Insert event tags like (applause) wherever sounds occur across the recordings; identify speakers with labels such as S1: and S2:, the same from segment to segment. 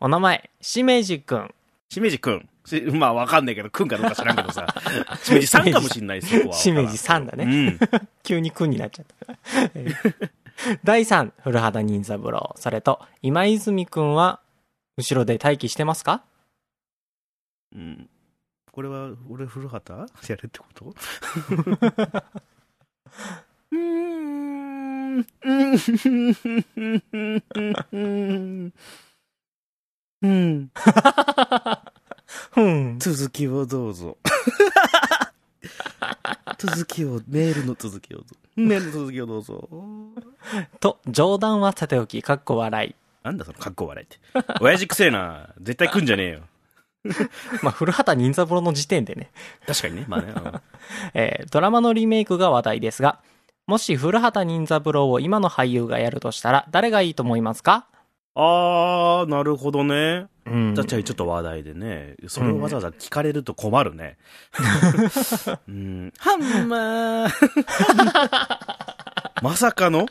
S1: お名前、しめじくん。
S2: しめじくん。しまあわかんないけど、くんかどうか知らんけどさ。(laughs) しめじさんかもしんない、そこは。(laughs)
S1: しめじさんだね。
S2: うん。(laughs)
S1: 急にくんになっちゃった。えー第3、古畑任三郎。それと、今泉くんは、後ろで待機してますか？
S2: うん。これは、俺、古畑？やれってこと？うーん。うーん。うん。
S1: うん。
S2: 続きをどうぞ。続きを、メールの続きをどうぞ。メールの続きをどうぞ。
S1: と、冗談はさておき、かっこ笑い。
S2: なんだそのかっこ笑いって。親父くせえな。絶対来んじゃねえよ。(laughs)
S1: まあ、古畑任三郎の時点でね、
S2: 確かにね。まあね。うん (laughs)
S1: えードラマのリメイクが話題ですが、もし古畑任三郎を今の俳優がやるとしたら、誰がいいと思いますか？
S2: あー、なるほどね。
S1: うん
S2: 確かにちょっと話題でね。それをわざわざ聞かれると困るね。(laughs) うん。ハンマー。(laughs) まさかの？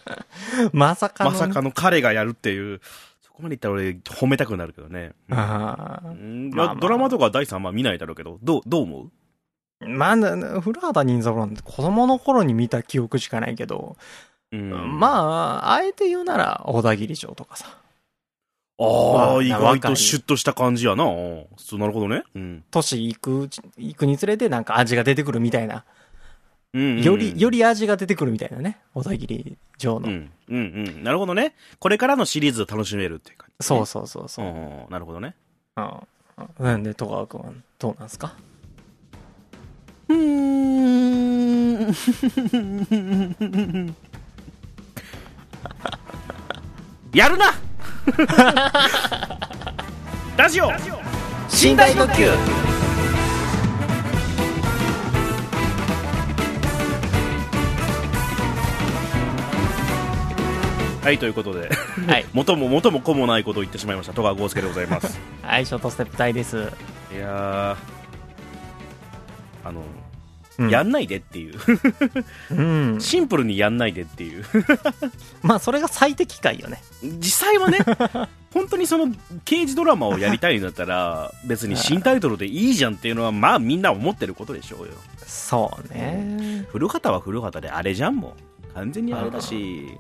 S1: まさかの？
S2: まさかの彼がやるっていう。そこまで言ったら俺褒めたくなるけどね。
S1: ああまあ
S2: ドラマとか第3話見ないだろうけど、どう、どう思う？
S1: まあ、古畑任三郎なんて子供の頃に見た記憶しかないけど、
S2: うん。
S1: まあ、あえて言うなら、小田切城とかさ。
S2: あ
S1: ま
S2: あ、
S1: あ
S2: 意外とシュッとした感じやな。そう、なるほどね。うん。
S1: 年行く、行くにつれてなんか味が出てくるみたいな。
S2: うんうんうん
S1: より、より味が出てくるみたいなね。小田切城の。
S2: うん。うんうん。なるほどね。これからのシリーズを楽しめるっていう感じ、
S1: そうそうそうそう。
S2: なるほどね。
S1: うん。なんで、戸川君はどうなんですか？
S2: うーん。(laughs) やるな (laughs) ラジオ
S1: 寝台特急
S2: はい、ということで、
S1: はい。(laughs)
S2: 元も元も子もないことを言ってしまいました。戸川豪介でございます。(laughs)
S1: はい、ショートステップ隊です。
S2: いやー、あの、
S1: うん
S2: やんないでっていう。
S1: うん。
S2: シンプルにやんないでっていう。(laughs)
S1: まあ、それが最適解よね。
S2: 実際はね、(laughs) 本当にその刑事ドラマをやりたいんだったら、別に新タイトルでいいじゃんっていうのは、まあみんな思ってることでしょうよ。
S1: そうね。
S2: 古畑は古畑であれじゃんもう。完全にあれだし、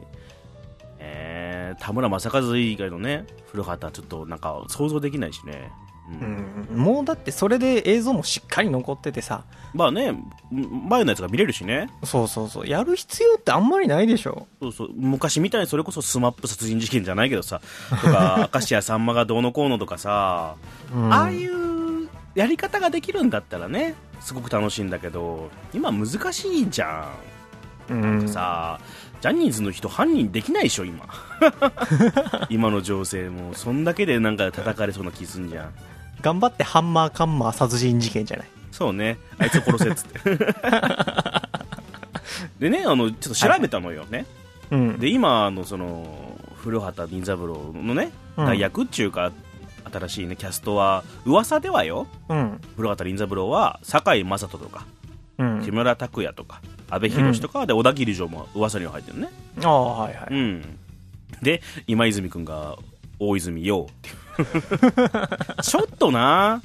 S2: えー、田村正和以外のね、古畑はちょっとなんか想像できないしね。うん
S1: うん。もうだってそれで映像もしっかり残っててさ。
S2: まあね、前のやつが見れるしね。
S1: そうそうそう。やる必要ってあんまりないでしょ。
S2: そうそう昔みたいにそれこそスマップ殺人事件じゃないけどさ、とか、(laughs) 明石家さんまがどうのこうのとかさ、
S1: うん
S2: ああいうやり方ができるんだったらね、すごく楽しいんだけど、今難しいじゃん。
S1: うん。
S2: さあ、ジャニーズの人犯人できないでしょ、今。(laughs) 今の情勢も、そんだけでなんか叩かれそうな気すんじゃん。
S1: 頑張ってハンマーカンマー殺人事件じゃない？
S2: そうね、あいつを殺せっつって。(laughs) でね、あの、ちょっと調べたのよね。
S1: うん。
S2: で、今、あの、その、古畑任三郎のね、
S1: うん
S2: 代役っていうか、新しいね、キャストは、噂ではよ、
S1: うん。
S2: 古畑任三郎は、堺雅人とか、
S1: うん。
S2: 木村拓哉とか、阿部寛とか、で、小田切城も噂には入ってるね。
S1: ああ、はいはい。
S2: うん。で、今泉くんが、大泉洋。(laughs) ちょっとな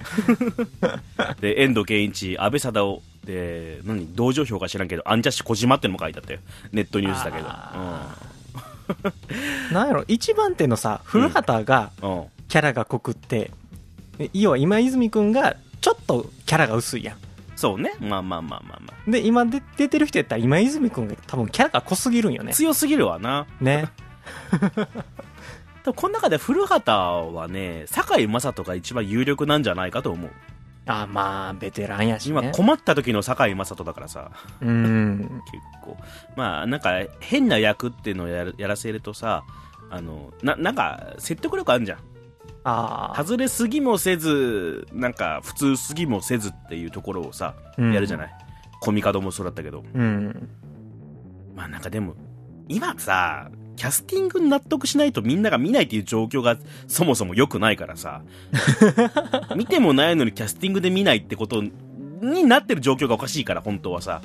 S2: (laughs) で、遠藤健一、安倍貞夫、で、何、同情票か知らんけど、アンジャッシュ小島ってのも書いてあったよ。ネットニュースだけど。
S1: あ (laughs) なんやろ、一番手のさ、古畑が
S2: うん。うん。
S1: キャラが濃くって、え要は今泉くんがちょっとキャラが薄いやん。
S2: そうね。まあまあまあまあまあ。
S1: で、今で出てる人やったら今泉くんが多分キャラが濃すぎるんよね。
S2: 強すぎるわな。
S1: ね。
S2: でもこの中で古畑はね、堺雅人が一番有力なんじゃないかと思う。
S1: あまあ、ベテランやし
S2: 今
S1: ね。
S2: 困った時の堺雅人だからさ。
S1: うん。
S2: 結構まあなんか変な役っていうのをやるやらせるとさあのななんか説得力あるじゃん
S1: ああ。
S2: 外れすぎもせずなんか普通すぎもせずっていうところをさ、
S1: うん
S2: やるじゃないコミカドもそうだったけど
S1: うん。
S2: まあなんかでも今さキャスティングに納得しないとみんなが見ないっていう状況がそもそも良くないからさ (laughs) 見てもないのにキャスティングで見ないってことになってる状況がおかしいから、本当はさ。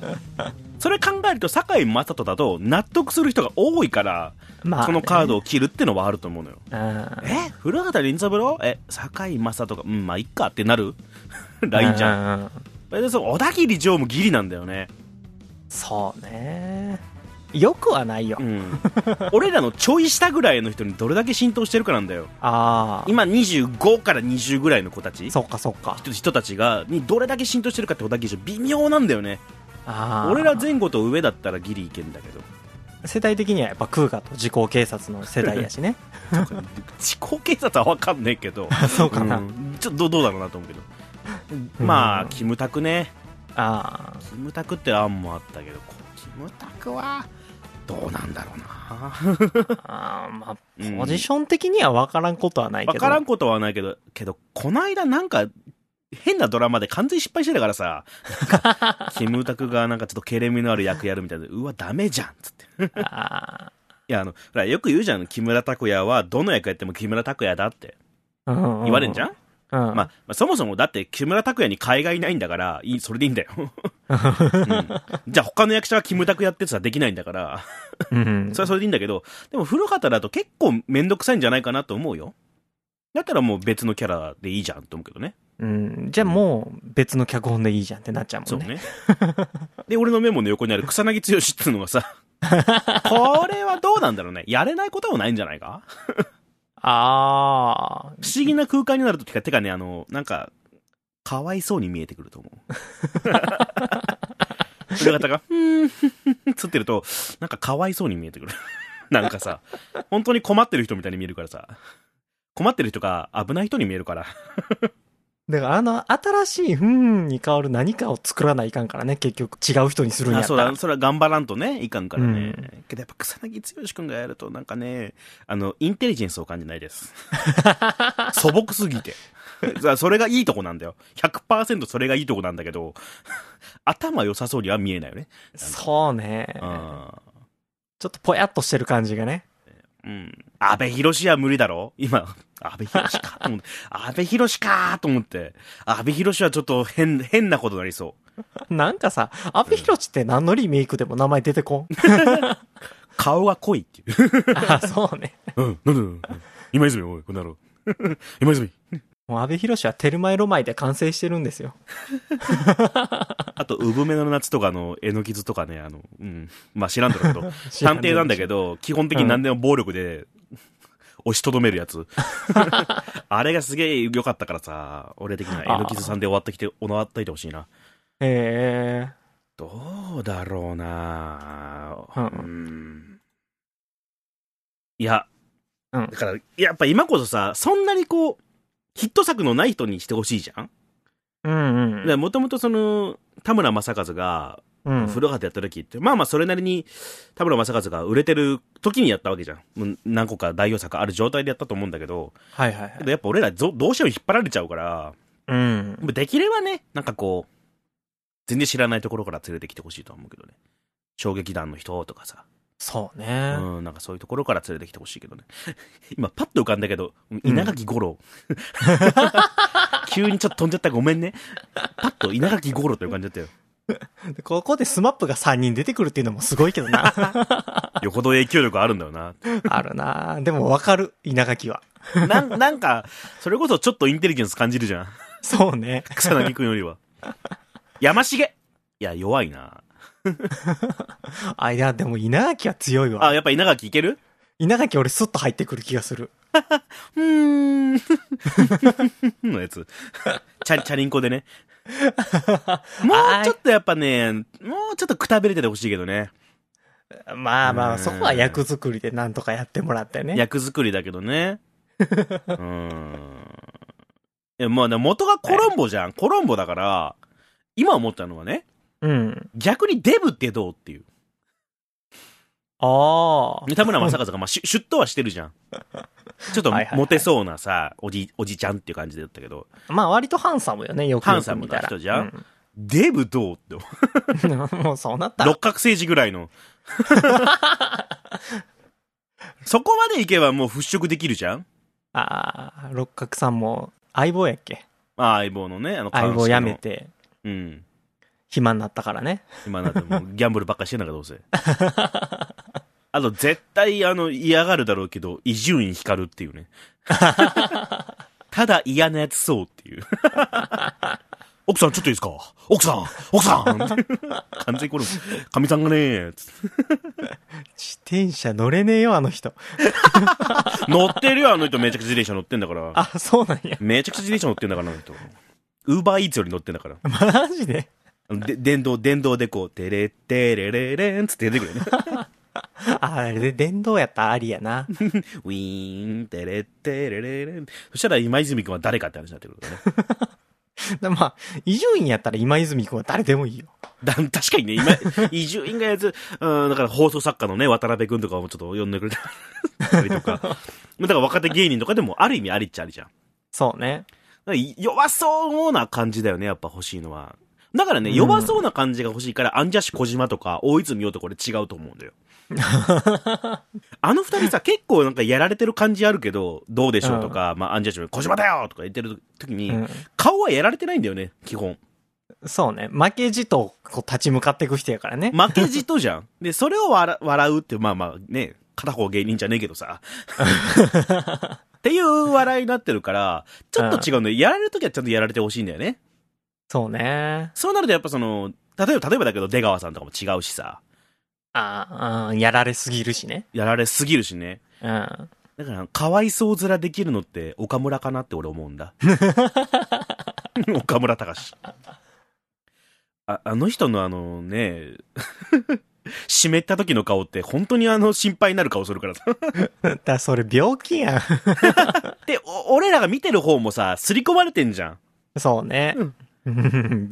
S2: それ考えると、堺雅人だと納得する人が多いから、
S1: まあ、
S2: そのカードを切るってのはあると思うのよ。
S1: うん。
S2: え？古畑任三郎？え？堺雅人が、うん、まあ、いっかってなる？(laughs) ラインじゃん。
S1: ん。
S2: それでそう小田切城もギリなんだよね。
S1: そうね。よくはないよ。
S2: うん。俺らのちょい下ぐらいの人にどれだけ浸透してるかなんだよ。
S1: ああ。
S2: 今25から20ぐらいの子たち
S1: そっかそっか。
S2: 人たちがにどれだけ浸透してるかって小田切城微妙なんだよね
S1: ああ。
S2: 俺ら前後と上だったらギリいけんだけど
S1: 世代的にはやっぱ空河と時効警察の世代やしね。(laughs)
S2: 地高警察は分かんねえけど (laughs)
S1: そうかな。
S2: うんちょっとどうどうだろうなと思うけどまあキムタクね
S1: ああ。
S2: キムタクって案もあったけどこキムタクはどうなんだろうな。
S1: ああ、まあ、
S2: うん。
S1: ポジション的には分からんことはないけど。
S2: 分からんことはないけどけどこないだなんか変なドラマで完全に失敗してたからさ。(laughs) キムタクがなんかちょっとケレミのある役やるみたいでうわダメじゃんっつって。
S1: あ (laughs)
S2: いや、あの、ほら、よく言うじゃん。木村拓哉は、どの役やっても木村拓哉だって。言われんじゃん、
S1: うん。
S2: まあ、まあ、そもそもだって木村拓哉に海外いないんだから、いい、それでいいんだよ。(laughs) うんじゃあ他の役者はキムタクやってさ、できないんだから、
S1: うん。
S2: それはそれでいいんだけど、でも古畑だと結構めんどくさいんじゃないかなと思うよ。だったらもう別のキャラでいいじゃんと思うけどね。
S1: うん。じゃあもう別の脚本でいいじゃんってなっちゃうもね。
S2: そうんね。で、俺のメモの横にある草薙剛っていうのがさ、(laughs) これはどうなんだろうね。やれないことはないんじゃないか？
S1: ああ。
S2: 不思議な空間になるときか、てかね、あの、なんか、かわいそうに見えてくると思う。(laughs) 古方が、ふーん、つってると、なんかかわいそうに見えてくる。なんかさ、本当に困ってる人みたいに見えるからさ、困ってる人が危ない人に見えるから。
S1: だからあの、新しい、ふーんに変わる何かを作らないかんからね、結局。違う人にするんやったら。
S2: あそうだ、それは頑張らんとね、いかんからね。
S1: うん
S2: けどやっぱ草薙剛君がやると、なんかね、あの、インテリジェンスを感じないです。(laughs) 素朴すぎて。さそれがいいとこなんだよ。100%それがいいとこなんだけど、(laughs) 頭良さそうには見えないよね。
S1: そうね。
S2: うん。
S1: ちょっとぽやっとしてる感じがね。
S2: うん。安倍博士は無理だろ？今、(laughs) 安倍博士かと思って。安倍博士かと思って。安倍博士はちょっと変、変なことになりそう。(laughs)
S1: なんかさ、阿部寛って何のリメイクでも名前出てこん？(laughs)
S2: 顔が濃いっていう。
S1: あ、そうね。
S2: うん、なんだ今泉、おい、この野郎。今泉。
S1: もう阿部寛はテルマエロマイで完成してるんですよ。(laughs)
S2: あと、産めの夏とかの絵の傷とかね、あの、うん。まあ知らんだろうけど、(laughs) 探偵なんだけど、基本的に何でも暴力で、押しとどめるやつ。(laughs) あれがすげえ良かったからさ、俺的には絵の傷さんで終わってきて、終わっといてほしいな。
S1: ええ
S2: どうだろうな
S1: うん
S2: うん。いや、
S1: うん
S2: だから、やっぱ今こそさ、そんなにこう、ヒット作のない人にしてほしいじゃん？
S1: うんうん。
S2: で、もともとその、田村正和が、
S1: うん。
S2: 古畑やった時って、まあまあそれなりに田村正和が売れてる時にやったわけじゃん。何個か代表作ある状態でやったと思うんだけど、
S1: はいはいはい。
S2: けどやっぱ俺らぞどうしても引っ張られちゃうから、
S1: うん。
S2: できればね、なんかこう、全然知らないところから連れてきてほしいとは思うけどね。衝撃団の人とかさ、
S1: そうね。
S2: うん、なんかそういうところから連れてきてほしいけどね。(laughs) 今パッと浮かんだけど、稲垣吾郎。(laughs) 急にちょっと飛んじゃったごめんね。パッと稲垣吾郎って浮かんじゃったよ。(laughs)
S1: でここでスマップが3人出てくるっていうのもすごいけどな。
S2: よほど影響力あるんだよな。
S1: あるなでもわかる、稲垣は。
S2: なんなんか、それこそちょっとインテリジェンス感じるじゃん。
S1: そうね。
S2: 草彅くんよりは。山重いや、弱いな。(laughs)
S1: あ、いや、でも稲垣は強いわ。
S2: あ、やっぱ稲垣いける？
S1: 稲垣俺スッと入ってくる気がする。(laughs)
S2: うーん。のやつ。チャチャリンコでね。(laughs) もうちょっとやっぱね、もうちょっとくたびれててほしいけどね。
S1: まあまあ、
S2: うん
S1: そこは役作りでなんとかやってもらってね。
S2: 役作りだけどね。うーん。いや、まあね、元がコロンボじゃん。コロンボだから、今思ったのはね、
S1: うん。
S2: 逆にデブってどうっていう。
S1: ああ。
S2: 田村正和が、まあ、(laughs) シュッとはしてるじゃん。ちょっと
S1: はいはいはい
S2: モテそうなさ、おじ、おじちゃんっていう感じだったけど、
S1: まあ割とハンサムよね、よくよく見たら。
S2: ハンサムな人じゃんデブどうって。
S1: う (laughs) んもうそうなったら
S2: 六。角政治ぐらいの。(laughs) そこまでいけばもう払拭できるじゃん
S1: ああ、六角さんも相棒やっけ？
S2: あ相棒のね、あの、
S1: 相棒
S2: や
S1: やめ。て。
S2: うん。
S1: 暇になったからね。
S2: 今なんてもうギャンブルばっかりしてんだからどうせ。(laughs) あと、絶対、あの、嫌がるだろうけど、伊集院光るっていうね。(laughs) ただ嫌なやつそうっていう。(laughs) 奥さん、ちょっといいですか？奥さん奥さん完全にこれ、かみさんがねつって
S1: 自転車乗れねえよ、あの人。
S2: 乗ってるよ、あの人めちゃくちゃ自転車乗ってんだから。
S1: あ、そうなんや。
S2: めちゃくちゃ自転車乗ってんだから、あの人。ウーバーイーツより乗ってんだから。
S1: マジで？
S2: で、電動、電動でこう、てれってれれれんつって出てくるよね。(laughs)
S1: ああれで電動やったらありやな。(laughs)
S2: ウィーン、てれってれれれん。そしたら今泉くんは誰かって話になってくるからね。(laughs)
S1: でまあ、伊集院やったら今泉くんは誰でもいいよ。
S2: だ確かにね、今、伊集院がやつ、うん、だから放送作家のね、渡辺くんとかもちょっと呼んでくれたりとか。だから若手芸人とかでもある意味ありっちゃありじゃん。
S1: そうね。
S2: 弱そうな感じだよね、やっぱ欲しいのは。だからね、
S1: うん
S2: 弱そうな感じが欲しいから、アンジャッシュ小島とか、大泉洋とこれ違うと思うんだよ。(laughs) あの二人さ、結構なんかやられてる感じあるけど、どうでしょうとか、まあ、アンジャッシュ小島だよとか言ってる時に、
S1: うん。
S2: 顔はやられてないんだよね、基本。
S1: そうね。負けじとこう立ち向かっていく人やからね。
S2: 負けじとじゃん。(laughs) で、それを笑笑うって、まあまあね、片方芸人じゃねえけどさ。(laughs) っていう笑いになってるから、ちょっと違うんだよ。やられるときはちゃんとやられてほしいんだよね。
S1: そうね。
S2: そうなるとやっぱその、例えば、例えばだけど出川さんとかも違うしさ。
S1: ああ、やられすぎるしね。
S2: やられすぎるしね。
S1: うん。
S2: だから、かわいそう面できるのって岡村かなって俺思うんだ。(laughs) 岡村隆史。あ、あの人のあのね、(laughs) 湿った時の顔って本当にあの心配になる顔するからさ。(laughs)
S1: だそれ病気やん。
S2: で、お俺らが見てる方もさ、刷り込まれてんじゃん。
S1: そうね。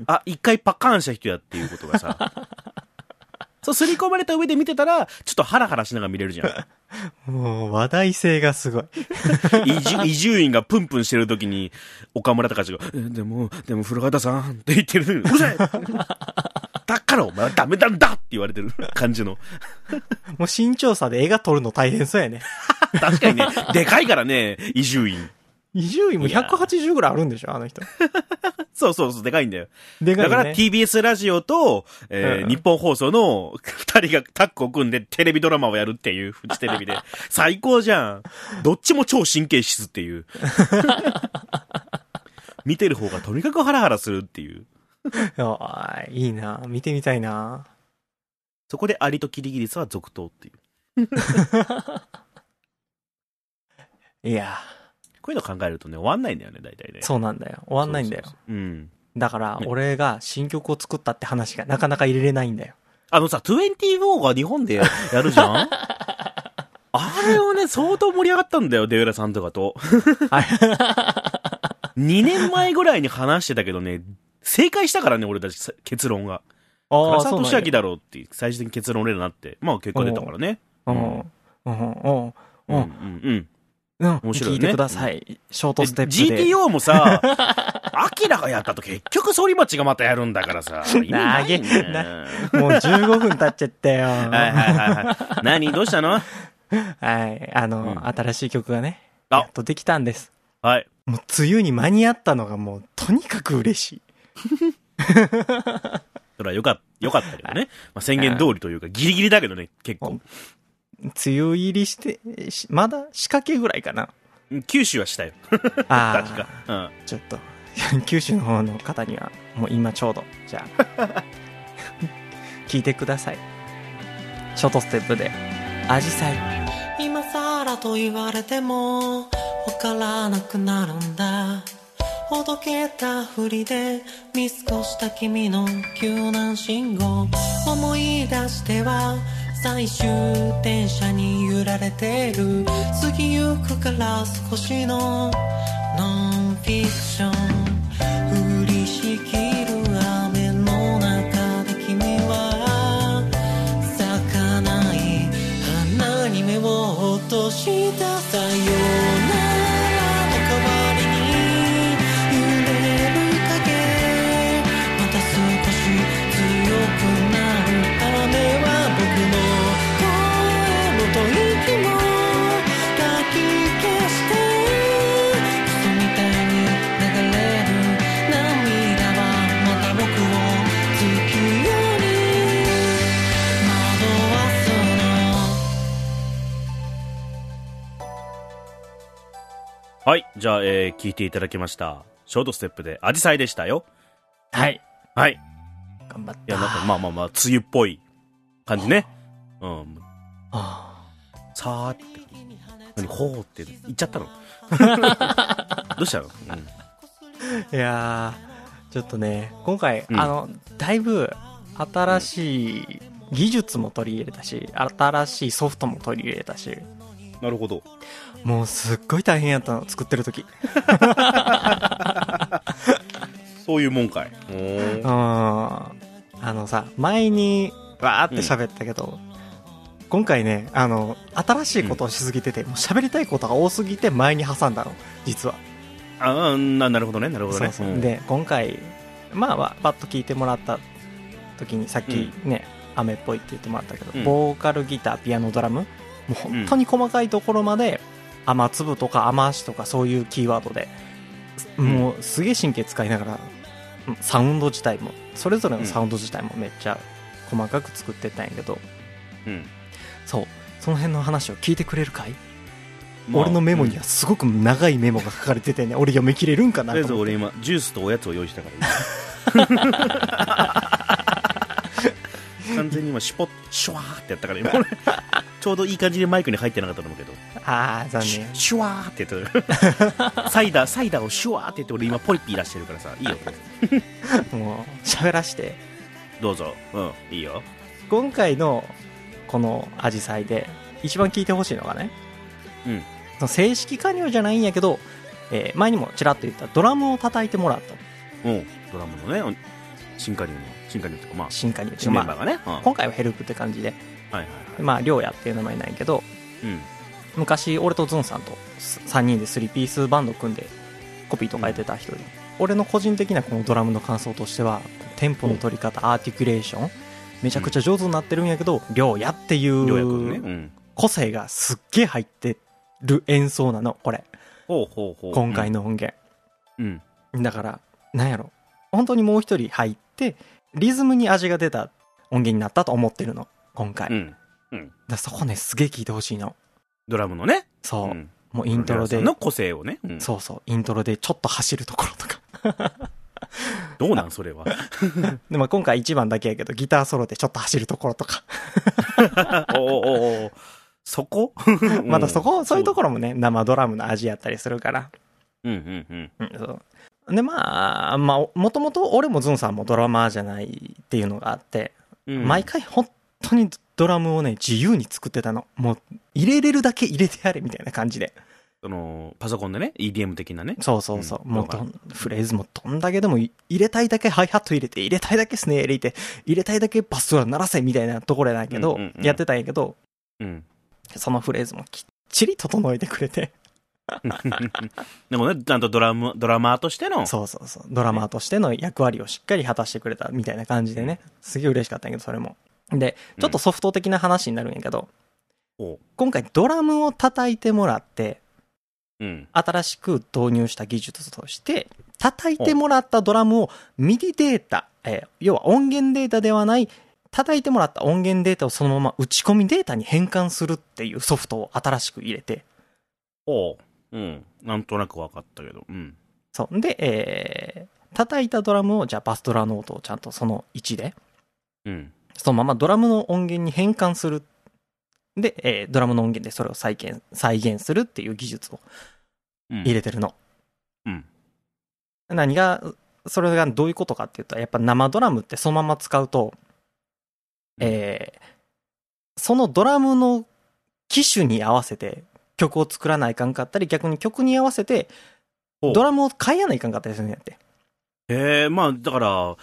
S2: あ、一回パッカーンした人やっていうことがさ。(laughs) そう、刷り込まれた上で見てたら、ちょっとハラハラしながら見れるじゃん。
S1: もう話題性がすごい。
S2: 伊集院がプンプンしてる時に、岡村隆史が、えでも、でも古畑さんって言ってる。うるさい (laughs) だからお前はダメなんだって言われてる感じの。
S1: もう身長差で絵が撮るの大変そうやね。(laughs)
S2: 確かにね、でかいからね、伊集院。
S1: 伊集院も
S2: いや
S1: 180ぐらいあるんでしょあの人。(laughs)
S2: そうそうそう、でかいんだよ。
S1: でかいよね。
S2: だから TBS ラジオと、えー
S1: うん
S2: 日本放送の二人がタッグを組んでテレビドラマをやるっていう、フジテレビで。(laughs) 最高じゃん。どっちも超神経質っていう。(laughs) 見てる方がとにかくハラハラするっていう。
S1: いいな見てみたいな
S2: そこでアリとキリギリスは続投っていう。
S1: いや、
S2: こういうの考えるとね、終わんないんだよね、大体ね。
S1: そうなんだよ。終わんないんだよ
S2: そう。そうそううん。
S1: だから、
S2: ね
S1: 俺が新曲を作ったって話がなかなか入れれないんだよ。
S2: あのさ、24が日本でや (laughs) やるじゃん？あれをね、相当盛り上がったんだよ、デウラさんとかと。
S1: はい。(laughs)
S2: 2年前ぐらいに話してたけどね、正解したからね、俺たちさ結論が。
S1: あ
S2: 唐
S1: あ、そうなんや
S2: 沢俊明だろうっていう、最終的に結論俺らなって。まあ結果出たからね。
S1: うん。うん。うん。うん。
S2: うん、うん、うん。
S1: うん。
S2: 面白いね
S1: 聞いてください。ショートステップで。
S2: GTO もさ、(laughs) アキラがやったと結局反町がまたやるんだからさ。(laughs) 意味ないね
S1: 投げなもう15分経っちゃったよ。(laughs)
S2: はいはいはいはい。何？どうしたの？
S1: はい。あの、
S2: うん
S1: 新しい曲がね、
S2: あ
S1: やっとできたんです。
S2: はい。
S1: もう梅雨に間に合ったのがもうとにかく嬉しい。
S2: それはよかった、よかったけどね。まあ、宣言通りというか、ギリギリだけどね、結構。
S1: 梅雨入りして、しまだ仕掛けぐらいかな。
S2: 九州はしたよ。
S1: あ (laughs)
S2: 確か。うん。
S1: あ、ちょっと、(laughs) 九州の方の方には、もう今ちょうど、じゃあ、聞いてください。ショートステップで、アジサイ。
S3: 今更と言われてもわからなくなるんだほどけたふりで見過ごした君の救難信号思い出しては最終電車に揺られてる。過ぎゆくから少しのノンフィクション。降りしきる雨の中で君は咲かない花に目を落としたさよ。はい。
S2: じゃあ、えー、聞いていただきました。ショートステップで、アジサイでしたよ。
S1: はい。
S2: はい。
S1: 頑張った。
S2: いや、なんか、まあまあまあ、梅雨っぽい感じね。うん。
S1: あ
S2: さーって。何、ほーって言っちゃったの？(laughs) どうしたの？うん。
S1: ーいやー、ちょっとね、今回、
S2: うん
S1: あの、だいぶ新しい技術も取り入れたし、新しいソフトも取り入れたし、
S2: なるほど。
S1: もうすっごい大変やったの、作ってる時。
S2: そういうもんかい。(laughs)
S1: うん。あのさ、前に、わーって喋ったけど、今回ね、あの、新しいことをしすぎてて、もう喋りたいことが多すぎて前に挟んだの、実は。
S2: あーななるほどね、なるほどね。
S1: そうそう。
S2: ん、
S1: で、今回、まあまあ、パッと聞いてもらった時に、さっきね、雨っぽいって言ってもらったけど、
S2: うん
S1: ボーカルギター、ピアノ、ドラム、もう本当に細かいところまで、雨粒とか雨足とかそういうキーワードで、
S2: ん。
S1: もうすげえ神経使いながら、うんサウンド自体も、それぞれのサウンド自体もめっちゃ細かく作ってったんやけど、
S2: うん。
S1: そう、その辺の話を聞いてくれるかい、
S2: まあ
S1: 俺のメモに
S2: うん
S1: はすごく長いメモが書かれててね、俺読み切れるんか
S2: とりあえ。ず俺今、ジュースとおやつを用意したから、今 (laughs) 完全に今、シュポッ、シュワーってやったから、今。俺ちょうどいい感じでマイクに入ってなかったと思うけど、
S1: ああ、残
S2: シ
S1: 念
S2: ュ。シュワーって言ってた (laughs) サイダー、サイダーをシュワーって言って、俺今、ポリピー出してるからさ、いいよ。(laughs)
S1: もう喋らして
S2: どうぞ。うん、いいよ。
S1: 今回のこのアジサイで一番聞いてほしいのがね、
S2: うん
S1: その正式加入じゃないんやけど、えー前にもちらっと言ったドラムを叩いてもらった
S2: うん、ドラムのね、新加入の、新加入っていうか、まあ、
S1: 新加入
S2: 新メンバー
S1: ま
S2: がね。うん
S1: あ、今回はヘルプって感じで
S2: はいはいはい。
S1: まあ亮也っていう名前なんやけど
S2: うん。
S1: 昔俺とズンさんと3人で3ピースバンド組んでコピーとかやってた人で、俺の個人的なこのドラムの感想としてはテンポの取り方アーティキュレーションめちゃくちゃ上手になってるんやけど亮也っていう。個性がすっげえ入ってる演奏なのこれ
S2: ほうほうほう。
S1: 今回の音源、
S2: うん。
S1: だからなんやろ本当にもう一人入ってリズムに味が出た音源になったと思ってるの今回、
S2: うん。
S1: だからそこねすげえ聞いてほしいの。
S2: ドラムのね。
S1: そう、
S2: ん。
S1: もうイントロで。
S2: の個性をね。うん。
S1: そうそう。イントロでちょっと走るところとか。(laughs)
S2: どうなんそれは。(laughs)
S1: で、まあ、今回1番だけやけどギターソロでちょっと走るところとか。(laughs)
S2: おおおおそこ？
S1: まだそこ？そういうと
S2: こ。
S1: ころもね生ドラムの味やったりするから。
S2: うんうんうん。
S1: うんそう。でまあまあもともと俺もズンさんもドラマーじゃないっていうのがあって
S2: うん。
S1: 毎回本当にドラムをね、自由に作ってたの。もう、入れれるだけ (laughs) 入れてやれみたいな感じで。
S2: その、パソコンでね、EDM 的なね。
S1: そうそうそう。
S2: うん
S1: もうどん、フレーズもどんだけでもい入れたいだけハイハット入れて、入れたいだけスネア入れて、入れたいだけバスドラ鳴らせみたいなところやないけど、
S2: うんうんうん
S1: やってたんやけど、
S2: うん。
S1: そのフレーズもきっちり整えてくれて。(laughs)
S2: でもね、ちゃんとドラム、ドラマーとしての、
S1: そうそうそう。ドラマーとしての役割をしっかり果たしてくれたみたいな感じでね。すげえ嬉しかったんやけど、それも。で、ちょっとソフト的な話になるんやけど、
S2: お
S1: 今回ドラムを叩いてもらって、
S2: うん。
S1: 新しく導入した技術として、叩いてもらったドラムをミディデータ、えー要は音源データではない、叩いてもらった音源データをそのまま打ち込みデータに変換するっていうソフトを新しく入れて、
S2: おううん。なんとなく分かったけど。うん。
S1: そう。で、えー叩いたドラムを、じゃあバスドラノートをちゃんとその位置で、
S2: うん。
S1: そのままドラムの音源に変換する。で、えードラムの音源でそれを再現、再現するっていう技術を
S2: うん。
S1: 入れてるの。
S2: うん。
S1: 何が、それがどういうことかっていうと、やっぱ生ドラムってそのまま使うと、えーそのドラムの機種に合わせて曲を作らないかんかったり、逆に曲に合わせてドラムを変えやないかんかったりするんやって。
S2: へえ、まあ、だから、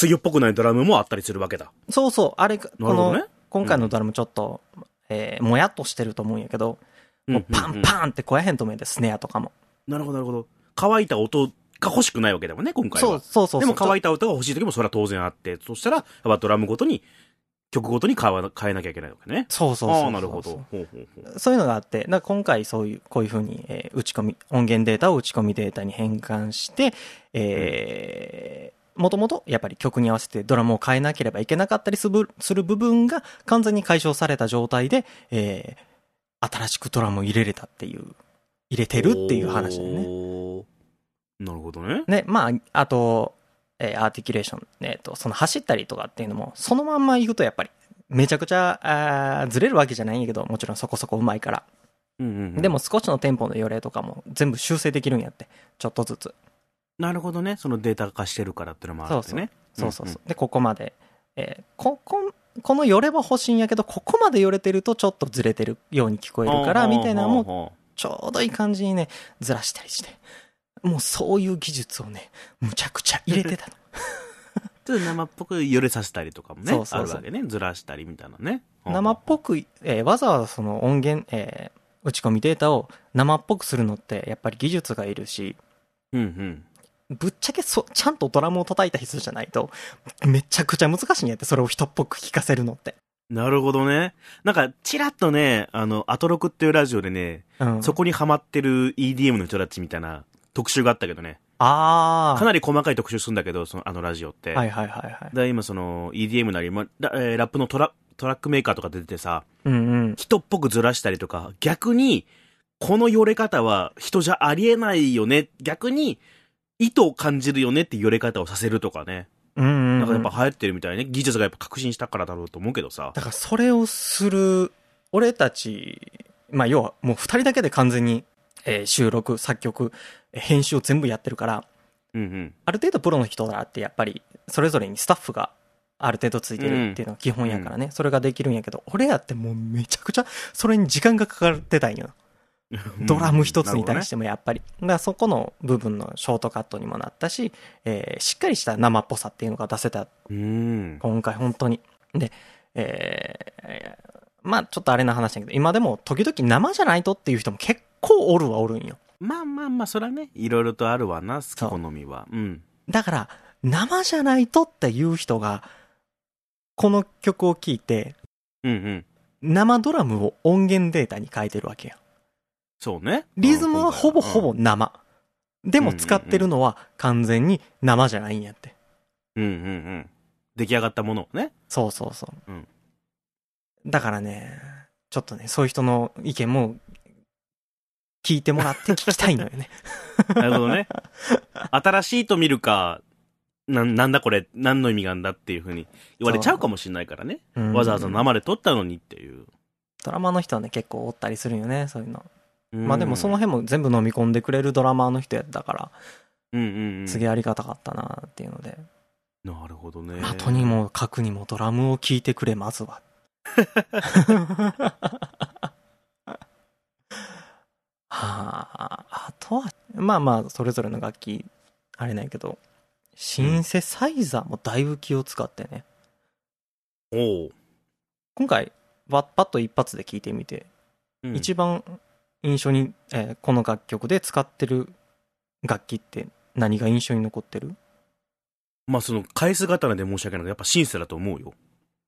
S2: 梅雨っぽくないドラムもあったりするわけだ。
S1: そうそう、あれ、この。今回のドラムちょっと、えーもやっとしてると思うんやけど、もうパン
S2: ン。
S1: パンって声へんとめで、スネアとかも。
S2: なるほど、なるほど。乾いた音が欲しくないわけだもんね、今回は。
S1: そうそうそう。
S2: でも乾
S1: い
S2: いた音が欲しい時もそれは当然あって、そしたら、やっぱドラムごとに、曲ごとに変えなきゃいけないわけね。
S1: そうそうそう
S2: なるほど。
S1: そういうのがあって、だ今回そういう、こういうふうに、えー打ち込み、音源データを打ち込みデータに変換して、えー、もともとやっぱり曲に合わせてドラムを変えなければいけなかったりする部分が完全に解消された状態で、えー、新しくドラムを入れれたっていう入れてるっていう話だよね。
S2: ね。なるほどね。
S1: で、まあ、あと、えーアーティキュレーション、えっ、と、その走ったりとかっていうのも、そのまんま行くとやっぱり、めちゃくちゃ、あーずれるわけじゃないんやけど、もちろんそこそこうまいから。
S2: うんうんうん
S1: でも少しのテンポの余例とかも全部修正できるんやって。ちょっとずつ。
S2: なるほどね。そのデータ化してるからっていうのもあってね。
S1: そうそうそう。で、ここまで。えーこ、こ、この寄れば欲しいんやけど、ここまで寄れてるとちょっとずれてるように聞こえるから、みたいなのも、
S2: も。
S1: ちょうどいい感じにね、ずらしたりして。もうそういう技術をね、むちゃくちゃ入れてたの。(laughs)
S2: ちょっと生っぽく揺れさせたりとかもね。
S1: そうそうそう
S2: あるわけね。ずらしたりみたいなね。
S1: 生っぽく、えーわざわざその音源、えー打ち込みデータを生っぽくするのって、やっぱり技術がいるし、
S2: うんうん。
S1: ぶっちゃけそ、ちゃんとドラムを叩いた人じゃないと、めちゃくちゃ難しいんやって、それを人っぽく聞かせるのって。
S2: なるほどね。なんか、ちらっとね、あの、アトロクっていうラジオでね、
S1: うん。
S2: そこにハマってる EDM の人たちみたいな特集があったけどね。
S1: あ
S2: かなり細かい特集するんだけど、その、あのラジオって。
S1: あ。はいはいはいはい。
S2: で、今その EDM なり、まラップのトラトラックメーカーとか出てさ、
S1: うんうん。
S2: 人っぽくずらしたりとか、逆に、この寄れ方は人じゃありえないよね。逆に、意図を感じるよねって寄れ方をさせるとかね。
S1: うんうんうん。
S2: なんかやっぱ流行ってるみたいね。技術がやっぱ革新したからだろうと思うけどさ。
S1: だからそれをする、俺たち、まあ要はもう二人だけで完全に、えー収録、作曲、えー編集を全部やってるから、
S2: うんうん。
S1: ある程度プロの人だってやっぱり、それぞれにスタッフがある程度ついてるっていうのが基本やからね、それができるんやけど、俺やってもうめちゃくちゃそれに時間がかかってたんよ。ドラム一つに対してもやっぱり。だからそこの部分のショートカットにもなったし、えーしっかりした生っぽさっていうのが出せた、
S2: うん。
S1: 今回本当に。で、えーまあちょっとあれな話だけど、今でも時々生じゃないとっていう人も結構おるはおるんよ。
S2: まあまあまあ、そらね、いろいろとあるわな、好き好みは。うん。
S1: だから、生じゃないとっていう人が、この曲を聴いて、
S2: うんうん。
S1: 生ドラムを音源データに変えてるわけやん。
S2: そうね。
S1: リズムはほぼほ
S2: ぼ。
S1: ぼ生。でも使ってるのは完全に生じゃないんやって。
S2: うんうんうん。出来上がったものをね。
S1: そうそうそう。
S2: うん
S1: だからね、ちょっとね、そういう人の意見も聞いてもらって聞きたいのよね。(laughs)
S2: なるほどね。新しいと見るか、ななんだこれ、何の意味があんだっていうふうに言われちゃうかもしれないからね。
S1: うん
S2: わざわざ生で撮ったのにっていう。
S1: ドラマーの人はね、結構おったりするんよね、そういうの。
S2: うん
S1: まあでもその、辺も全部飲み込んでくれるドラマーの人やったから、
S2: うんうんうん。
S1: すげえありがたかったなっていうので。
S2: なるほどね。
S1: 後にも書くにもドラムを聴いてくれ、まずは。(laughs) はあ、あとは、まあまあ、それぞれの楽器、あれないけど、シンセサイザーもだいぶ気を使ってね。
S2: おう
S1: 今回、パッと一発で聴いてみて、
S2: うん
S1: 一番印象に、えーこの楽曲で使ってる楽器って何が印象に残ってる？
S2: まあその、返す刀で申し訳ないけど、やっぱシンセだと思うよ。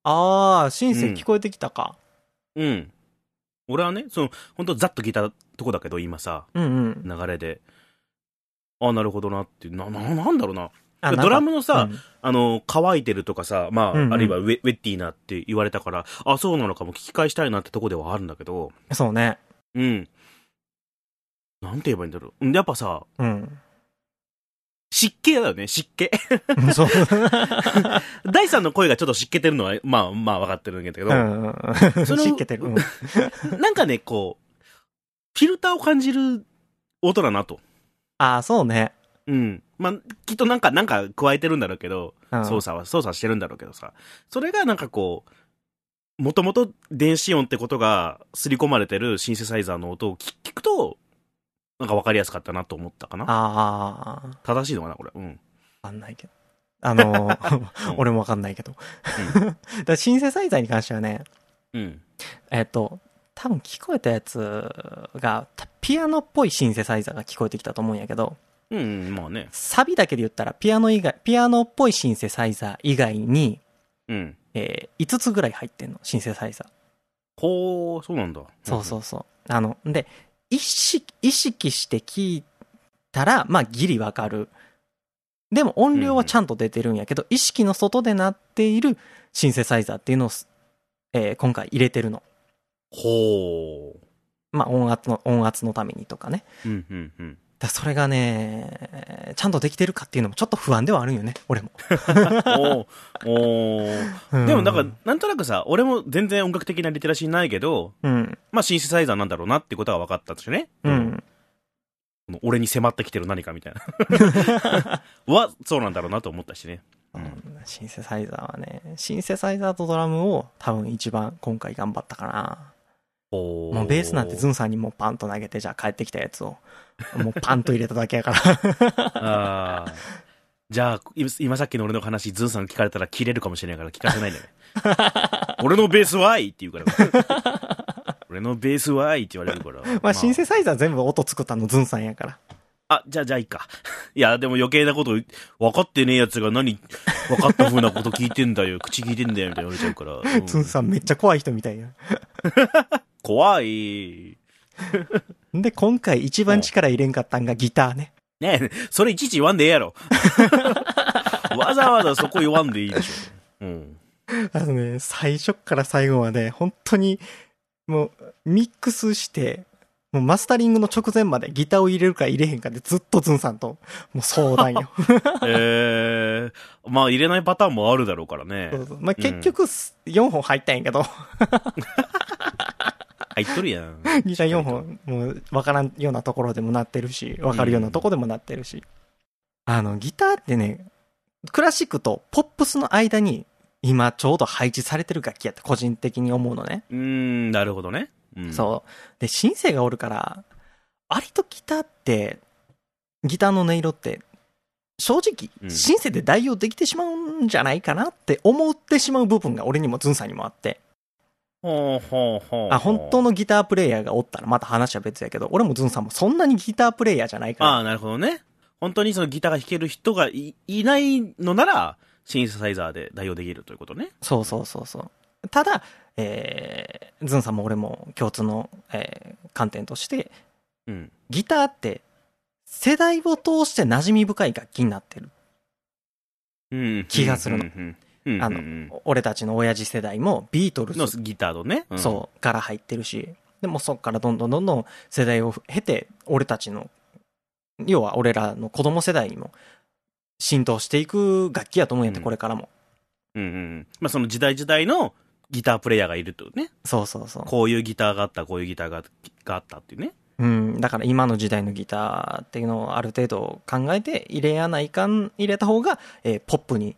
S1: ああ、シンセ
S2: うん
S1: 聞こえてきたか。
S2: うん。俺はね、その、本当ざっと聞いたとこだけど、今さ、
S1: うんうん。
S2: 流れで。あなるほどなって、な、な、なんだろうな。ドラムのさ、
S1: うん
S2: あの、乾いてるとかさ、まあ、
S1: うんうん
S2: あるいはウェウェッティーなって言われたから、あ、そうなのかも聞き返したいなってとこではあるんだけど、
S1: そうね。
S2: うん。なんて言えばいいんだろう。やっぱさ、
S1: うん。
S2: 湿気だよね、湿気。
S1: そう。(laughs)
S2: 第三の声がちょっと湿気てるのは、まあまあ分かってるんだけど、
S1: うん。
S2: その
S1: 湿気てる。うん (laughs)
S2: なんかね、こう、フィルターを感じる音だなと。
S1: ああ、そうね。
S2: うん。まあ、きっとなんか、なんか加えてるんだろうけど、
S1: うん
S2: 操作は、操作してるんだろうけどさ。それがなんかこう、もともと電子音ってことが刷り込まれてるシンセサイザーの音を聞聞くと、なんか分かりやすかったなと思ったかな。
S1: ああ、わ
S2: 正しいのかな、これ。うん。
S1: かんないけど。あのー、(laughs) 俺もわかんないけど。(laughs) だからシンセサイザーに関してはね、
S2: うん。
S1: えっと、多分聞こえたやつが、たピアノっぽいシンセサイザーが聞こえてきたと思うんやけど、
S2: うん、うん、まあね。
S1: サビだけで言ったら、ピアノ以外、ピアノっぽいシンセサイザー以外に、
S2: うん。
S1: えー、5つぐらい入ってんの、シンセサイザー。
S2: ほー、そうなんだ。
S1: そうそうそう。あの、で、意識、意識して聞いたら、まあ、ギリわかる。でも音量はちゃんと出てるんやけど、意識の外で鳴っているシンセサイザーっていうのをす、えー今回入れてるの。
S2: ほー。
S1: まあ音圧の、音圧のためにとかね。
S2: うん、うん、うん。
S1: だそれがね、ちゃんとできてるかっていうのもちょっと不安ではあるよね、俺も。(laughs)
S2: おーおー
S1: うん
S2: でもなんか、なんとなくさ、俺も全然音楽的なリテラシーないけど、
S1: うん。
S2: まあシンセサイザーなんだろうなってことは分かったんですよね。
S1: うん。
S2: 俺に迫ってきてる何かみたいな。(laughs) は、そうなんだろうなと思ったしね。
S1: うんシンセサイザーはね、シンセサイザーとドラムを多分一番今回頑張ったかな。
S2: お
S1: もうベースなんてズンさんにもうパンと投げて、じゃあ帰ってきたやつを、もうパンと入れただけやから。
S2: ああ。じゃあ、今今さっきの俺の話、ズンさん聞かれたら切れるかもしれないから聞かせないでね。俺のベースはいって言うから。俺のベースはいって言われるから。(laughs)
S1: まあ、シンセサイザー全部音作ったのズンさんやから。
S2: あ、じゃあ、じゃあいいか。いや、でも余計なこと、分かってねえやつが何、分かった風なこと聞いてんだよ、口聞いてんだよ、みたいな言われちゃうから。うん
S1: ズンさんめっちゃ怖い人みたいや。(laughs)
S2: 怖い。
S1: で、今回一番力入れんかったんがギターね。
S2: ねえ、それいちいち言わんでええやろ。(laughs) わざわざそこ言わんでいいでしょ。うん。
S1: あのね、最初から最後まで、本当に、もう、ミックスして、もうマスタリングの直前までギターを入れるか入れへんかでずっとズンさんと、もう相談よ。(laughs)
S2: ええまあ入れないパターンもあるだろうからね
S1: そ。うそうまあ、結局、4本入ったんやけど、(laughs)
S2: 入っとるやん。
S1: ギター4本、もう、わからんようなところでもなってるし、わかるようなとこでもなってるし。あの、ギターってね、クラシックとポップスの間に、今ちょうど配置されてる楽器やって個人的に思うのね。
S2: うーん、なるほどね。うん、
S1: そう。で、シンセがおるから、割とギターって、ギターの音色って、正直
S2: う、ん
S1: シンセで代用できてしまうんじゃないかなって思ってしまう部分が俺にもズンさんにもあって。
S2: ほうほうほう。
S1: あ、本当のギタープレイヤーがおったらまた話は別やけど、俺もズンさんもそんなにギタープレイヤーじゃないから。
S2: ああ、なるほどね。本当にそのギターが弾ける人がいいないのなら、シンセサイザーで代用できるということね。
S1: そうそうそうそう。ただ、えー、ズンさんも俺も共通の、えー観点として、
S2: うん。
S1: ギターって世代を通して馴染み深い楽器になってる。
S2: うん。
S1: 気がするの
S2: うん。うん。
S1: あ
S2: うんうん
S1: の、俺たちの親父世代もビートルズ
S2: のギターのね。うん
S1: そう、から入ってるし、でもそっからどんどんどんどん世代を経て、俺たちの、要は俺らの子供世代にも浸透していく楽器やと思うんやって、
S2: うん
S1: これからも。
S2: うんうん。まあその時代時代のギタープレイヤーがいるとね。
S1: そうそうそう。
S2: こういうギターがあった、こういうギターががあったっていうね。
S1: うん、だから今の時代のギターっていうのをある程度考えて入れやないかん、入れた方が、えーポップに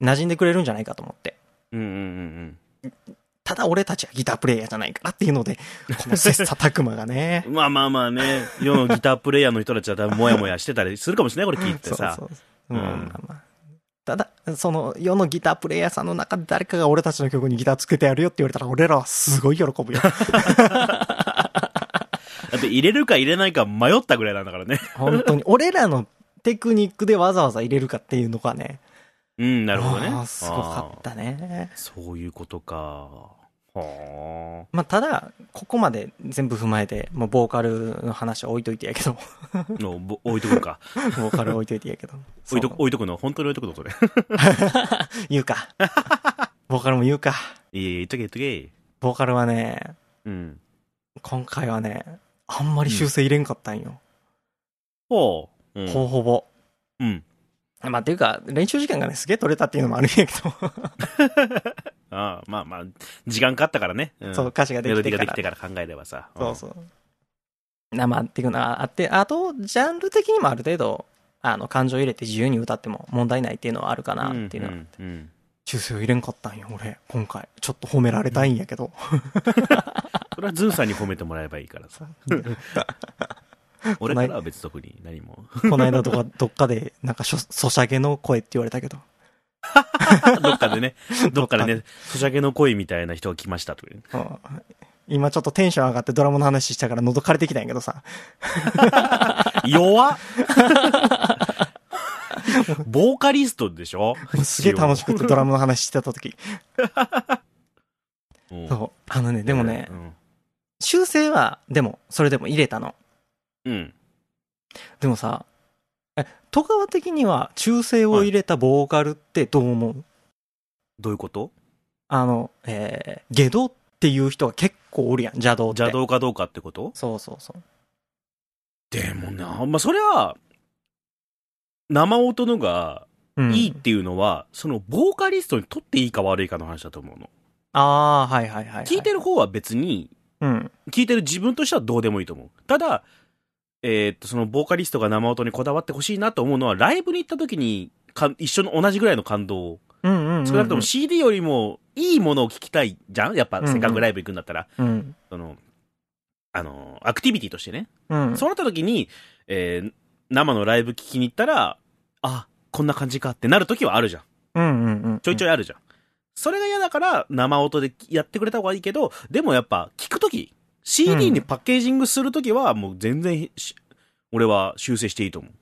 S1: 馴染んでくれるんじゃないかと思って。
S2: うんうんうん
S1: ただ俺たちはギタープレイヤーじゃないからっていうので、この切磋琢磨がね
S2: う。ん。(laughs) まあまあまあね、世のギタープレイヤーの人たちは多分もやもやしてたりするかもしれない、これ聞いてさ。
S1: そうそうそう。うん、
S2: う。
S1: ただ、その世のギタープレイヤーさんの中で誰かが俺たちの曲にギターつけてやるよって言われたら俺らはすごい喜ぶよ。(laughs)
S2: だって入れるか入れないか迷ったぐらいなんだからね。
S1: 本当に。俺らのテクニックでわざわざ入れるかっていうのがね。
S2: うん、なるほどね。
S1: すごかったね
S2: そういうことか。は
S1: まあ、ただ、ここまで全部踏まえて、もうボーカルの話は置いといてやけど、
S2: あ。のぼ置いとくか。(laughs)
S1: ボーカル置いといてやけど。(laughs)
S2: 置いと置いとくの？本当に置いとくの？それ。(laughs)
S1: 言うか。ボーカルも言うか。
S2: いやいや、言っとけ言っとけ。
S1: ボーカルはね、
S2: うん。
S1: 今回はね、あんまり修正入れんかったんよ。
S2: ほう。うん。
S1: ほぼほぼ。
S2: うん。
S1: まあ、っていうか、練習時間がね、すげえ取れたっていうのもあるんやけど、
S2: ああ、まあまあ、時間かかったからね。ん
S1: そう、歌詞ができてから。
S2: ディーができてから考えればさ。
S1: そうそう。な、まあ、っていうのがあって、あと、ジャンル的にもある程度、あの、感情入れて自由に歌っても問題ないっていうのはあるかな
S2: うん。
S1: っていうのは、
S2: うんうん
S1: 修正を入れんかったんよ、俺、今回。ちょっと褒められたいんやけど。
S2: それはズンさんに褒めてもらえばいいからさ。(laughs) 俺からは別特に何も。(laughs)
S1: この間とか、どっかで、なんかソシャゲの声って言われたけど。(laughs)
S2: どっかでね、どっかでね、ソシャゲの声みたいな人が来ましたとかね。
S1: うん今ちょっとテンション上がってドラムの話したから喉枯れてきたんやけどさ。
S2: 弱っボーカリストでしょ？
S1: すげえ楽しくてドラムの話してた時。
S2: うん
S1: そう。あのね、でもね
S2: う、ん
S1: 修正は、でも、それでも入れたの。
S2: うん。
S1: でもさ、え、戸川的には中性を入れたボーカルってどう思う、
S2: どういうこと？
S1: あの、えー、ゲドっっていう人が結構おるやん、邪道って。
S2: 邪道かどうかってこと？
S1: そうそうそう。
S2: でもな、まあ、それは、生音のが
S1: うん、
S2: いいっていうのは、その、ボーカリストにとっていいか悪いかの話だと思うの。
S1: ああ、はいはいはい、はい。
S2: 聞いてる方は別に、
S1: うん。
S2: 聞いてる自分としてはどうでもいいと思う。ただ、えーっと、その、ボーカリストが生音にこだわってほしいなと思うのは、ライブに行った時に、か一緒の同じぐらいの感動を、
S1: うんうんうん、うん。
S2: 少なくとも CD よりもいいものを聞きたいじゃんやっぱ、
S1: うんうん
S2: せっかくライブ行くんだったら、
S1: うん。
S2: その、あの、アクティビティとしてね。
S1: うん。
S2: そうなった時に、えー生のライブ聞きに行ったら、あ、こんな感じかってなる時はあるじゃん。
S1: うんうんうん。
S2: ちょいちょいあるじゃん。それが嫌だから、生音でやってくれた方がいいけど、でもやっぱ、聞く時 CD にパッケージングする時は、もう全然し、俺は修正していいと思う。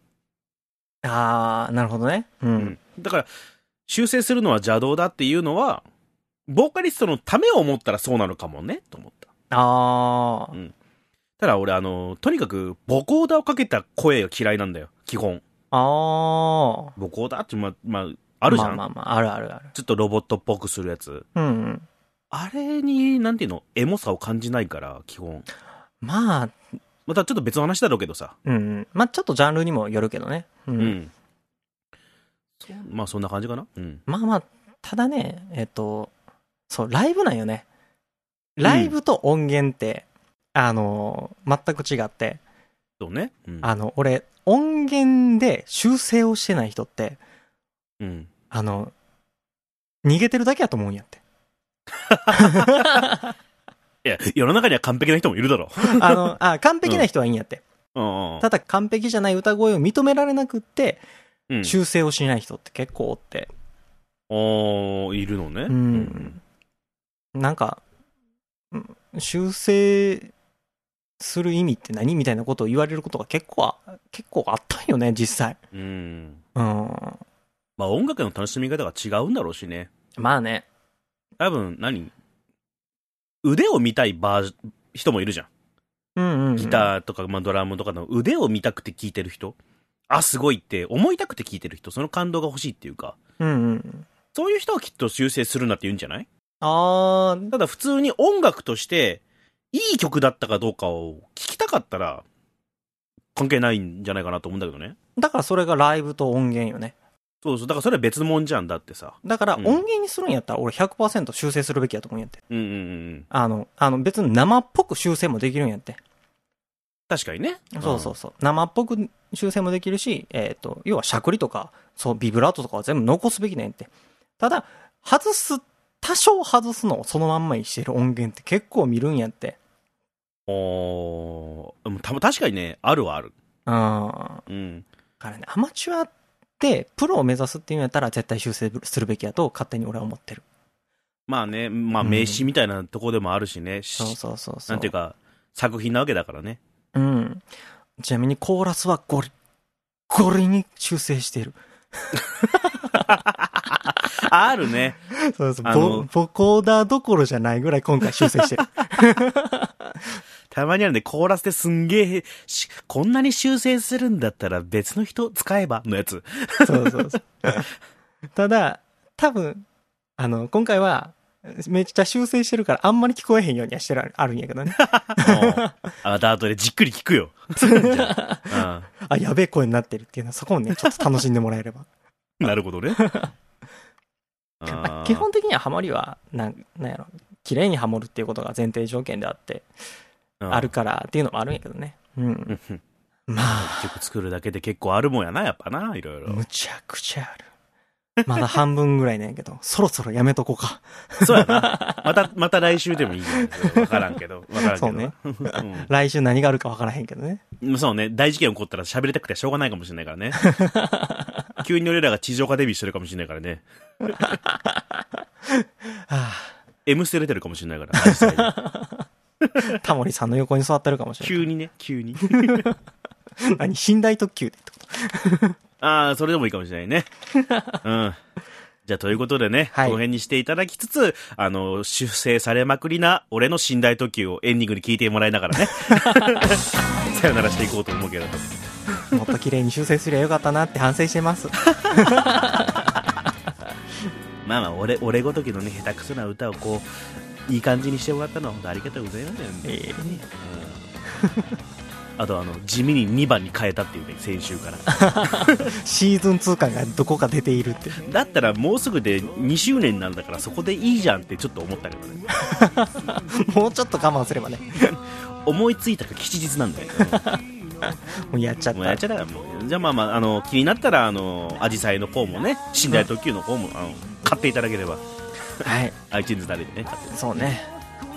S1: ああ、なるほどね。う。
S2: うんん。だから、修正するのは邪道だっていうのは、ボーカリストのためを思ったらそうなのかもね、と思った。
S1: ああ、
S2: うんただ俺、あの、とにかく、ボコーダーをかけた声が嫌いなんだよ、基本。
S1: ああ。
S2: ボコーダーって、ま、まあ、あるじゃん。
S1: まあまあまあ、あるあるある。
S2: ちょっとロボットっぽくするやつ。
S1: うんうん。
S2: あれに、なんていうの、エモさを感じないから、基本。
S1: まあ、
S2: またちょっと別の話だろうけどさ。
S1: うんうん。まあちょっとジャンルにもよるけどね。う。
S2: うんうまあそんな感じかな？うん。
S1: まあまあ、ただね、えっと、そう、ライブなんよね。ライブと音源って、あの、全く違って、
S2: そうね。うん。
S1: あの、俺、音源で修正をしてない人って、
S2: うん。
S1: あの、逃げてるだけやと思うんやって。
S2: いや、世の中には完璧な人もいるだろ
S1: あの、あ、完璧な人はいいんやって。
S2: う。うんうん
S1: ただ完璧じゃない歌声を認められなくって、
S2: うん。
S1: 修正をしない人って結構おって。
S2: おーいるのね。
S1: うん。なんか、うん修正する意味って何みたいなことを言われることが結構あ、結構あったんよね、実際。
S2: うん。
S1: うん。
S2: まあ音楽の楽しみ方が違うんだろうしね。
S1: まあね。
S2: 多分何、腕を見たいバージ人もいるじゃん。
S1: うんうん、うん。
S2: ギターとか、まあ、ドラムとかの腕を見たくて聴いてる人。あ、すごいって思いたくて聴いてる人。その感動が欲しいっていうか。
S1: うんうん。
S2: そういう人はきっと修正するなって言うんじゃない？
S1: あー、
S2: ただ普通に音楽として、いい曲だったかどうかを聞きたかったら、関係ないんじゃないかなと思うんだけどね。
S1: だからそれがライブと音源よね。
S2: そうそう。だからそれは別もんじゃんだってさ。
S1: だから
S2: うん
S1: 音源にするんやったら俺100%修正するべきやと思うんやって。
S2: うんうんうんうん。
S1: あの、あの別に生っぽく修正もできるんやって。
S2: 確かにね。
S1: そうそうそう。生っぽく修正もできるし、えっ、と、要はしゃくりとか、そう、ビブラートとかは全部残すべきなんやって。ただ、外す、多少外すのをそのまんまにしてる音源って結構見るんやって。
S2: おーでもた確かにね、あるはある。
S1: うん。だ
S2: うん。
S1: からね、アマチュアって、プロを目指すっていうんやったら絶対修正するべきやと勝手に俺は思ってる。
S2: まあね、まあ
S1: うん
S2: 名刺みたいなとこでもあるしね。し
S1: そうそうそうそう。
S2: なんていうか、作品なわけだからね。
S1: うん。ちなみにコーラスはゴリ、ゴリに修正してる。
S2: あるね。(laughs)
S1: そうそう。ボコーダーどころじゃないぐらい今回修正してる。(laughs)
S2: たまにあるね、コーラスですんげえ、しこんなに修正するんだったら別の人使えばのやつ。
S1: そうそうそう。ただ、多分、あの、今回は、めっちゃ修正してるからあんまり聞こえへんようにはしてるあるんやけどね。(laughs)
S2: あ、だ後でじっくり聞くよ。じゃあ
S1: あ、やべえ声になってるっていうのはそこをね、ちょっと楽しんでもらえれば。
S2: う (laughs) んなるほどね。(laughs) あー
S1: 基本的にはハモりは、なん、なんやろ、綺麗にハモるっていうことが前提条件であって、
S2: うん
S1: あるからっていうのもあるんやけどね。うん。まあ、
S2: 曲作るだけで結構あるもんやな、やっぱな、いろいろ。
S1: むちゃくちゃある。まだ半分ぐらいなんやけど、(laughs) そろそろやめとこうか。
S2: そうやな。また、また来週でもいいよ。わからんけど。わからんけど。
S1: そうね
S2: うん
S1: 来週何があるかわからへんけどね。
S2: うんそうね。大事件起こったら喋りたくてしょうがないかもしれないからね。(laughs) 急に俺らが地上波デビューしてるかもしれないからね。(laughs)
S1: は
S2: M ステ出てるかもしれないから。(laughs)
S1: タモリさんの横に座ってるかもしれ
S2: 急にね、急に。(laughs)
S1: ない。何寝台特急でってこと？(laughs)
S2: ああ、それでもいいかもしれないね。うん。じゃあ、ということでね、
S1: はい
S2: この辺にしていただきつつ、あの、修正されまくりな、俺の寝台特急をエンディングに聞いてもらいながらね、さよならしていこうと思うけれど。
S1: もっと綺麗に修正すりゃよかったなって反省してます。
S2: まあまあ、俺、俺ごときのね、下手くそな歌をこう、いい感じにしてもらったのは本当ありがとうございますよね、
S1: え
S2: あとあの地味に2番に変えたっていうね先週から。(laughs)
S1: シーズン2感がどこか出ているって。
S2: だったらもうすぐで2周年なんだからそこでいいじゃんってちょっと思ったけどね。(laughs)
S1: もうちょっと我慢すればね。(laughs)
S2: 思いついたか吉日なんだよ、
S1: もうやっちゃっ
S2: もうやっちゃ
S1: た。
S2: ったからもう。じゃあまあまああの気になったらあのアジサイの方もね寝台特急の方も、あの買っていただければ
S1: はい。
S2: iTunes 誰でね買って
S1: そうね。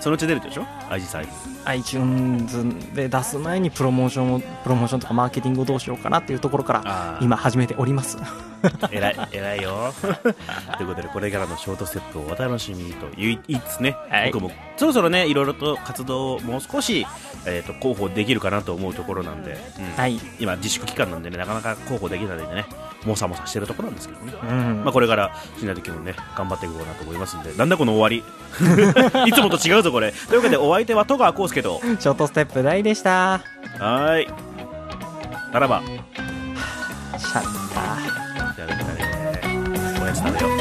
S2: そのうち出るでしょ？アジサイ。
S1: iTunes で出す前にプロモーションを、プロモーションとかマーケティングをどうしようかなっていうところから、今始めております。(laughs)
S2: 偉い偉いよ。(laughs) ということでこれからのショートステップをお楽しみにと言いつつね、
S1: はい。
S2: 僕もそろそろねいろいろと活動をもう少し、えー、と広報できるかなと思うところなんで、うん。
S1: はい。
S2: 今自粛期間なんでねなかなか広報できないんでねもさもさしてるところなんですけどね、
S1: うん。
S2: まあ、これから死んだ時もね頑張っていこうかなと思いますんで。なんだこの終わり？(laughs) いつもと違うぞこれ。というわけでお相手は戸川浩介と。
S1: ショートステップ大でした。
S2: はーい。ならば。
S1: シャッター。
S2: じゃあねおやつ食べよう